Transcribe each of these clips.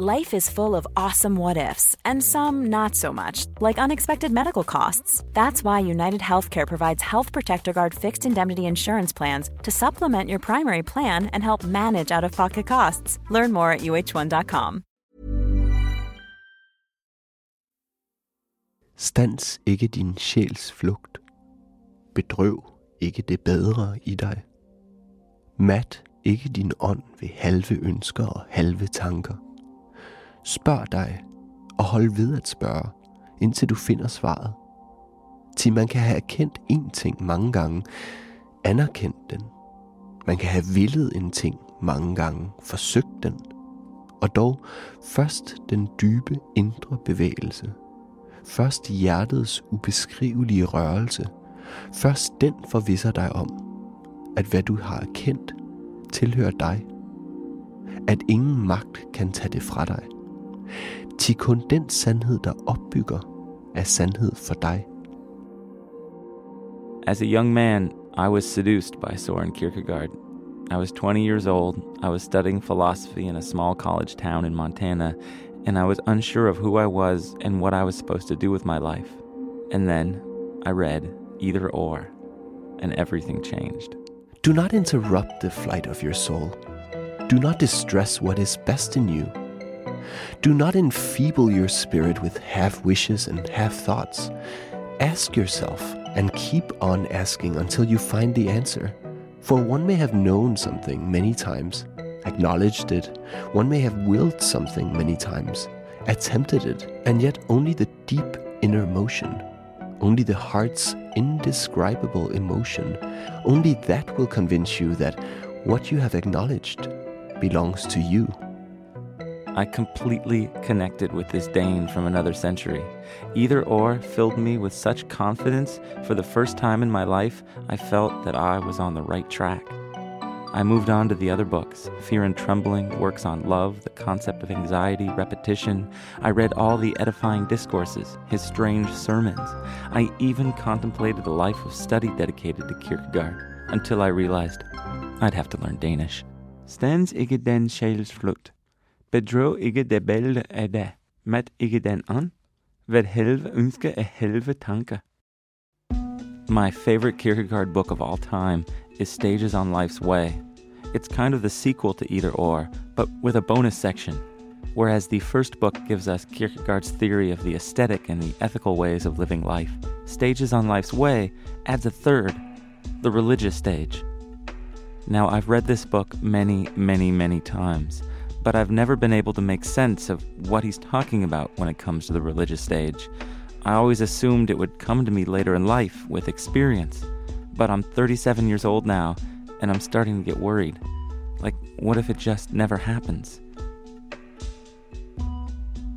Life is full of awesome what ifs, and some not so much, like unexpected medical costs. That's why United Healthcare provides Health Protector Guard fixed indemnity insurance plans to supplement your primary plan and help manage out of pocket costs. Learn more at uh1.com. Stans ikke din sjæls flugt. Bedrøv ikke det bedre i dig. Mat ikke din ånd ved halve ønsker og halve tanker. Spørg dig, og hold ved at spørge, indtil du finder svaret. Til man kan have erkendt én ting mange gange, anerkendt den. Man kan have villet en ting mange gange, forsøgt den. Og dog først den dybe indre bevægelse. Først hjertets ubeskrivelige rørelse. Først den forvisser dig om, at hvad du har erkendt, tilhører dig. At ingen magt kan tage det fra dig. Kun den sandhed, der opbygger, er sandhed for dig. As a young man, I was seduced by Soren Kierkegaard. I was 20 years old. I was studying philosophy in a small college town in Montana, and I was unsure of who I was and what I was supposed to do with my life. And then I read Either Or, and everything changed. Do not interrupt the flight of your soul. Do not distress what is best in you. Do not enfeeble your spirit with half wishes and half thoughts. Ask yourself and keep on asking until you find the answer. For one may have known something many times, acknowledged it, one may have willed something many times, attempted it, and yet only the deep inner motion, only the heart's indescribable emotion, only that will convince you that what you have acknowledged belongs to you. I completely connected with this Dane from another century. Either or filled me with such confidence for the first time in my life, I felt that I was on the right track. I moved on to the other books Fear and Trembling, works on love, the concept of anxiety, repetition. I read all the edifying discourses, his strange sermons. I even contemplated a life of study dedicated to Kierkegaard until I realized I'd have to learn Danish. Stens ikke den sjælsflugt. Ikke det af er det. Mat ikke den. Hvad er helve ønske af helve tanker. My favorite Kierkegaard book of all time is Stages on Life's Way. It's kind of the sequel to Either Or, but with a bonus section. Whereas the first book gives us Kierkegaard's theory of the aesthetic and the ethical ways of living life, Stages on Life's Way adds a third, the religious stage. Now, I've read this book many, many, many times, but I've never been able to make sense of what he's talking about when it comes to the religious stage. I always assumed it would come to me later in life with experience, but I'm 37 years old now, and I'm starting to get worried. Like, what if it just never happens?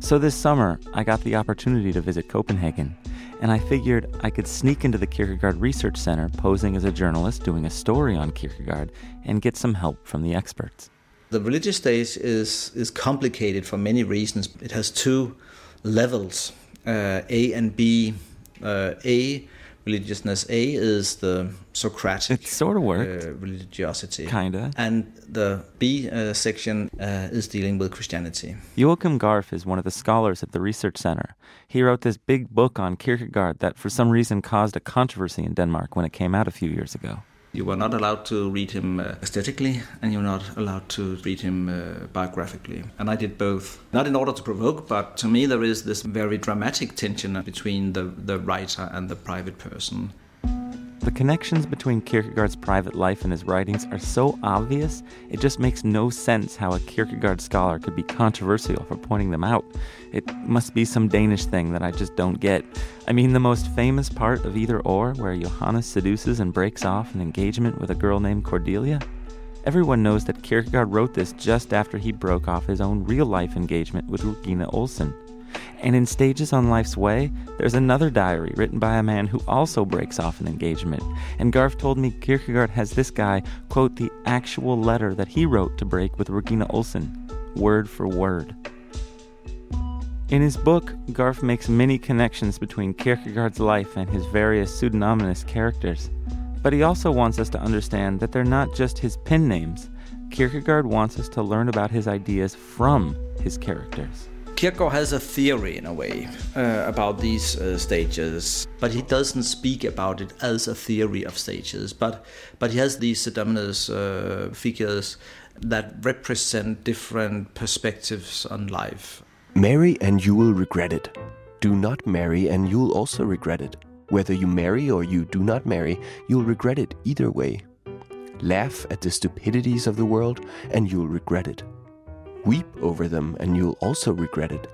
So this summer, I got the opportunity to visit Copenhagen, and I figured I could sneak into the Kierkegaard Research Center posing as a journalist doing a story on Kierkegaard and get some help from the experts. The religious stage is, is complicated for many reasons. It has two levels, uh, A and B. Uh, A religiousness A is the Socratic It sort of worked. uh, religiosity. Kinda. And the B uh, section uh, is dealing with Christianity. Joakim Garff is one of the scholars at the Research Center. He wrote this big book on Kierkegaard that for some reason caused a controversy in Denmark when it came out a few years ago. You were not allowed to read him uh, aesthetically, and you're not allowed to read him uh, biographically. And I did both. Not in order to provoke, but to me, there is this very dramatic tension between the, the writer and the private person. The connections between Kierkegaard's private life and his writings are so obvious, it just makes no sense how a Kierkegaard scholar could be controversial for pointing them out. It must be some Danish thing that I just don't get. I mean, the most famous part of Either Or, where Johannes seduces and breaks off an engagement with a girl named Cordelia? Everyone knows that Kierkegaard wrote this just after he broke off his own real life engagement with Regina Olsen. And in Stages on Life's Way, there's another diary written by a man who also breaks off an engagement. And Garff told me Kierkegaard has this guy quote the actual letter that he wrote to break with Regina Olsen, word for word. In his book, Garff makes many connections between Kierkegaard's life and his various pseudonymous characters. But he also wants us to understand that they're not just his pen names. Kierkegaard wants us to learn about his ideas from his characters. Kierkegaard has a theory in a way uh, about these uh, stages, but he doesn't speak about it as a theory of stages. But but he has these pseudonymous uh, figures that represent different perspectives on life. Marry and you will regret it. Do not marry and you'll also regret it. Whether you marry or you do not marry, you'll regret it either way. Laugh at the stupidities of the world and you'll regret it. Weep over them and you'll also regret it.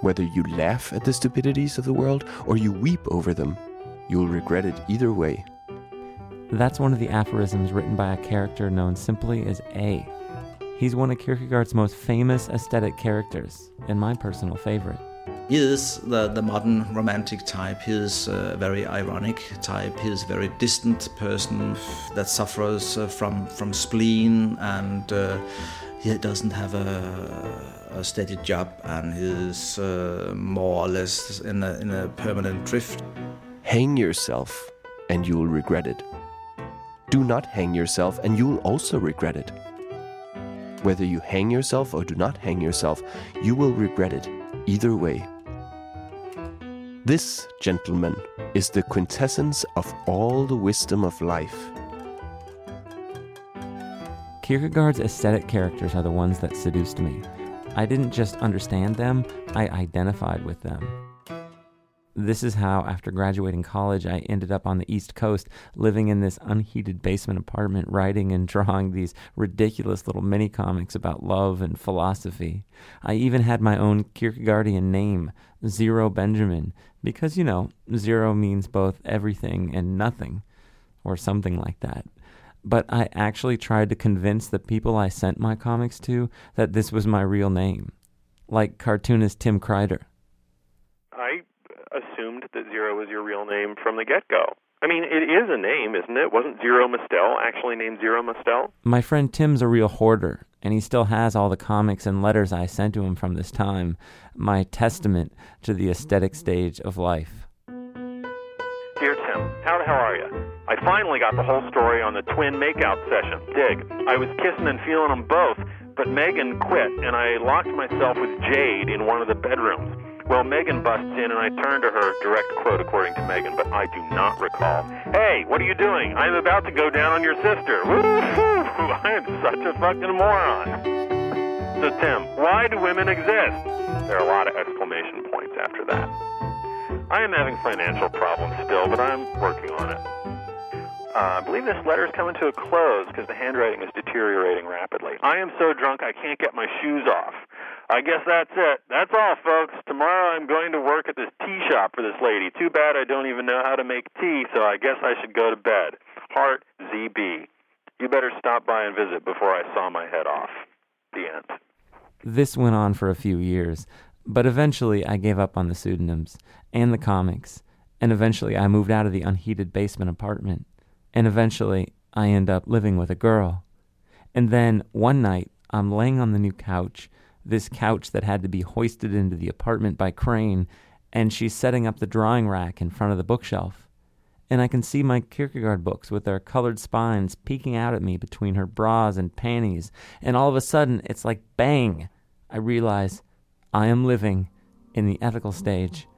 Whether you laugh at the stupidities of the world or you weep over them, you'll regret it either way. That's one of the aphorisms written by a character known simply as A. He's one of Kierkegaard's most famous aesthetic characters, and my personal favorite. He is the, the modern romantic type. He is a very ironic type. He is a very distant person that suffers uh, from, from spleen and uh, he doesn't have a, a steady job and he's uh, more or less in a, in a permanent drift. Hang yourself and you'll regret it. Do not hang yourself and you'll also regret it. Whether you hang yourself or do not hang yourself, you will regret it either way. This, gentlemen, is the quintessence of all the wisdom of life. Kierkegaard's aesthetic characters are the ones that seduced me. I didn't just understand them, I identified with them. This is how, after graduating college, I ended up on the East Coast, living in this unheated basement apartment, writing and drawing these ridiculous little mini comics about love and philosophy. I even had my own Kierkegaardian name, Zero Benjamin, because, you know, zero means both everything and nothing, or something like that but I actually tried to convince the people I sent my comics to that this was my real name, like cartoonist Tim Kreider. I assumed that Zero was your real name from the get go. I mean, it is a name, isn't it? Wasn't Zero Mostel actually named Zero Mostel? My friend Tim's a real hoarder, and he still has all the comics and letters I sent to him from this time, my testament to the aesthetic stage of life. Dear Tim, how the hell are you? I finally got the whole story on the twin makeout session. Dig. I was kissing and feeling them both, but Megan quit, and I locked myself with Jade in one of the bedrooms. Well, Megan busts in, and I turn to her, direct quote according to Megan, but I do not recall. Hey, what are you doing? I'm about to go down on your sister. Woo-hoo! I am such a fucking moron. So, Tim, why do women exist? There are a lot of exclamation points after that. I am having financial problems still, but I'm working on it. Uh, I believe this letter is coming to a close because the handwriting is deteriorating rapidly. I am so drunk I can't get my shoes off. I guess that's it. That's all, folks. Tomorrow I'm going to work at this tea shop for this lady. Too bad I don't even know how to make tea, so I guess I should go to bed. Heart ZB. You better stop by and visit before I saw my head off. The end. This went on for a few years, but eventually I gave up on the pseudonyms and the comics, and eventually I moved out of the unheated basement apartment and eventually, I end up living with a girl. And then one night, I'm laying on the new couch, this couch that had to be hoisted into the apartment by crane, and she's setting up the drawing rack in front of the bookshelf. And I can see my Kierkegaard books with their colored spines peeking out at me between her bras and panties. And all of a sudden, it's like bang! I realize I am living in the ethical stage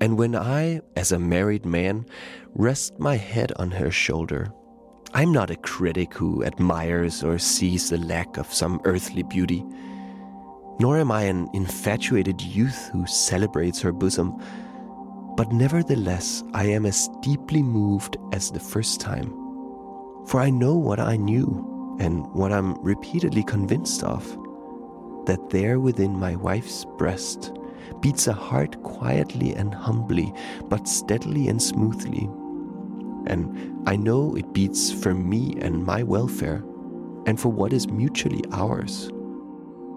and when I, as a married man, rest my head on her shoulder, I'm not a critic who admires or sees the lack of some earthly beauty, nor am I an infatuated youth who celebrates her bosom, but nevertheless I am as deeply moved as the first time. For I know what I knew, and what I'm repeatedly convinced of that there within my wife's breast beats a heart quietly and humbly, but steadily and smoothly. And I know it beats for me and my welfare, and for what is mutually ours.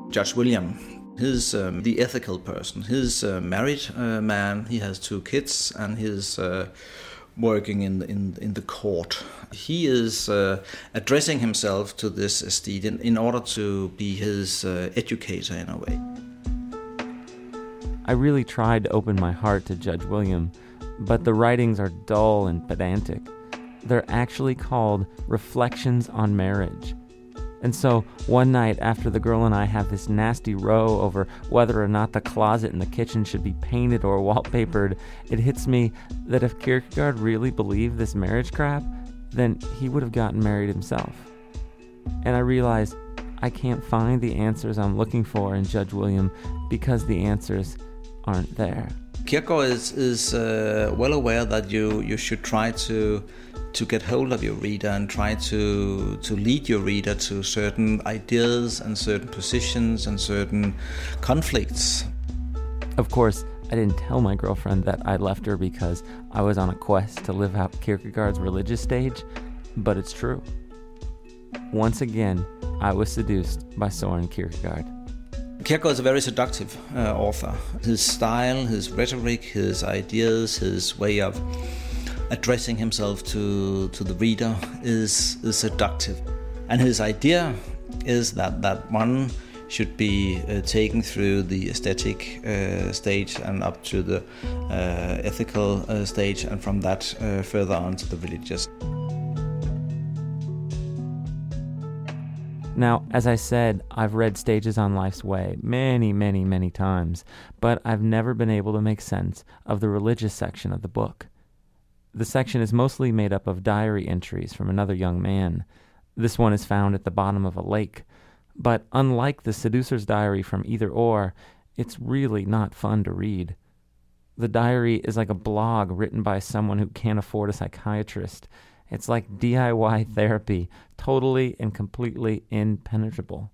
Judge William, he's um, the ethical person. He's a married uh, man. He has two kids, and he's uh, working in in in the court. He is uh, addressing himself to this aesthete in, in order to be his uh, educator in a way. I really tried to open my heart to Judge William, but the writings are dull and pedantic. They're actually called Reflections on Marriage. And so, one night after the girl and I have this nasty row over whether or not the closet in the kitchen should be painted or wallpapered, it hits me that if Kierkegaard really believed this marriage crap, then he would have gotten married himself. And I realize I can't find the answers I'm looking for in Judge William because the answers aren't there. Kierkegaard is, is uh, well aware that you, you should try to to get hold of your reader and try to to lead your reader to certain ideas and certain positions and certain conflicts. Of course, I didn't tell my girlfriend that I left her because I was on a quest to live out Kierkegaard's religious stage, but it's true. Once again, I was seduced by Soren Kierkegaard. Kierkegaard is a very seductive uh, author. His style, his rhetoric, his ideas, his way of addressing himself to, to the reader is, is seductive. And his idea is that, that one should be uh, taken through the aesthetic uh, stage and up to the uh, ethical uh, stage, and from that uh, further on to the religious. Now, as I said, I've read Stages on Life's Way many, many, many times, but I've never been able to make sense of the religious section of the book. The section is mostly made up of diary entries from another young man. This one is found at the bottom of a lake. But unlike the seducer's diary from either or, it's really not fun to read. The diary is like a blog written by someone who can't afford a psychiatrist. It's like DIY therapy, totally and completely impenetrable.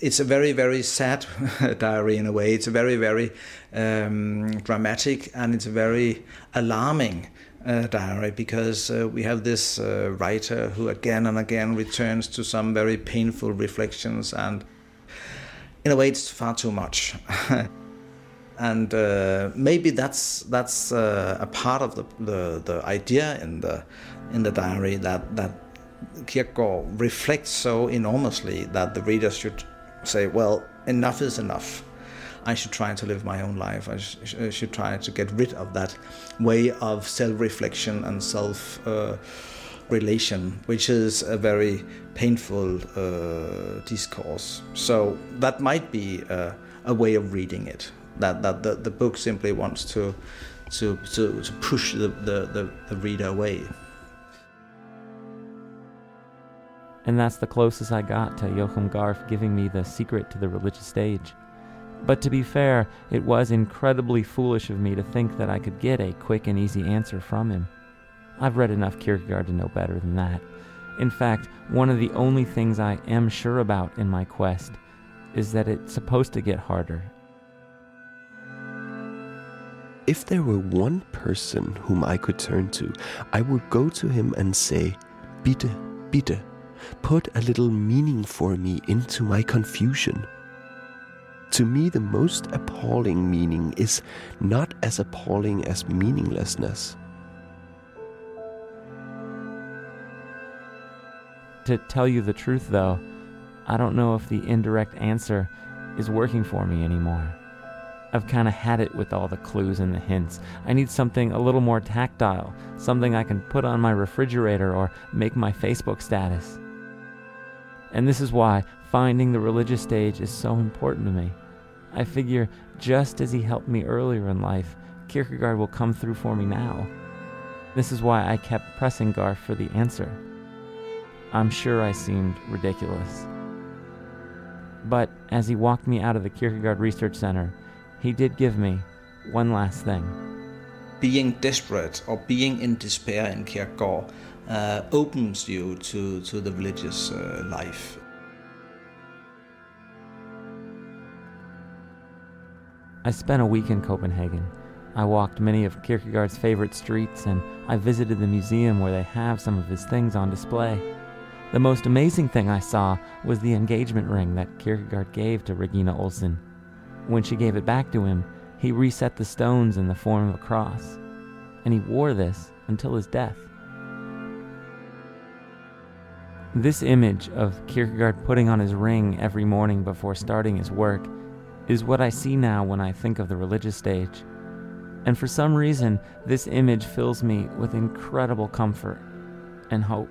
It's a very, very sad diary in a way. It's a very, very um, dramatic and it's a very alarming uh, diary because uh, we have this uh, writer who again and again returns to some very painful reflections, and in a way, it's far too much. and uh, maybe that's that's uh, a part of the, the, the idea in the in the diary that that Kierkegaard reflects so enormously that the reader should say, well, enough is enough. I should try to live my own life. I sh- should try to get rid of that way of self reflection and self uh, relation, which is a very painful uh, discourse. So that might be a, a, way of reading it. That, that the, the book simply wants to, to, to, to push the, the, the, the reader away. And that's the closest I got to Joakim Garff giving me the secret to the religious stage. But to be fair, it was incredibly foolish of me to think that I could get a quick and easy answer from him. I've read enough Kierkegaard to know better than that. In fact, one of the only things I am sure about in my quest is that it's supposed to get harder. If there were one person whom I could turn to, I would go to him and say, Bitte, bitte, put a little meaning for me into my confusion. To me, the most appalling meaning is not as appalling as meaninglessness. To tell you the truth, though, I don't know if the indirect answer is working for me anymore. I've kind of had it with all the clues and the hints. I need something a little more tactile, something I can put on my refrigerator or make my Facebook status. And this is why finding the religious stage is so important to me. I figure just as he helped me earlier in life, Kierkegaard will come through for me now. This is why I kept pressing Garff for the answer. I'm sure I seemed ridiculous. But as he walked me out of the Kierkegaard Research Center, he did give me one last thing. Being desperate or being in despair in Kierkegaard uh, opens you to, to the religious uh, life. I spent a week in Copenhagen. I walked many of Kierkegaard's favorite streets and I visited the museum where they have some of his things on display. The most amazing thing I saw was the engagement ring that Kierkegaard gave to Regina Olsen. When she gave it back to him, he reset the stones in the form of a cross, and he wore this until his death. This image of Kierkegaard putting on his ring every morning before starting his work is what I see now when I think of the religious stage. And for some reason, this image fills me with incredible comfort and hope.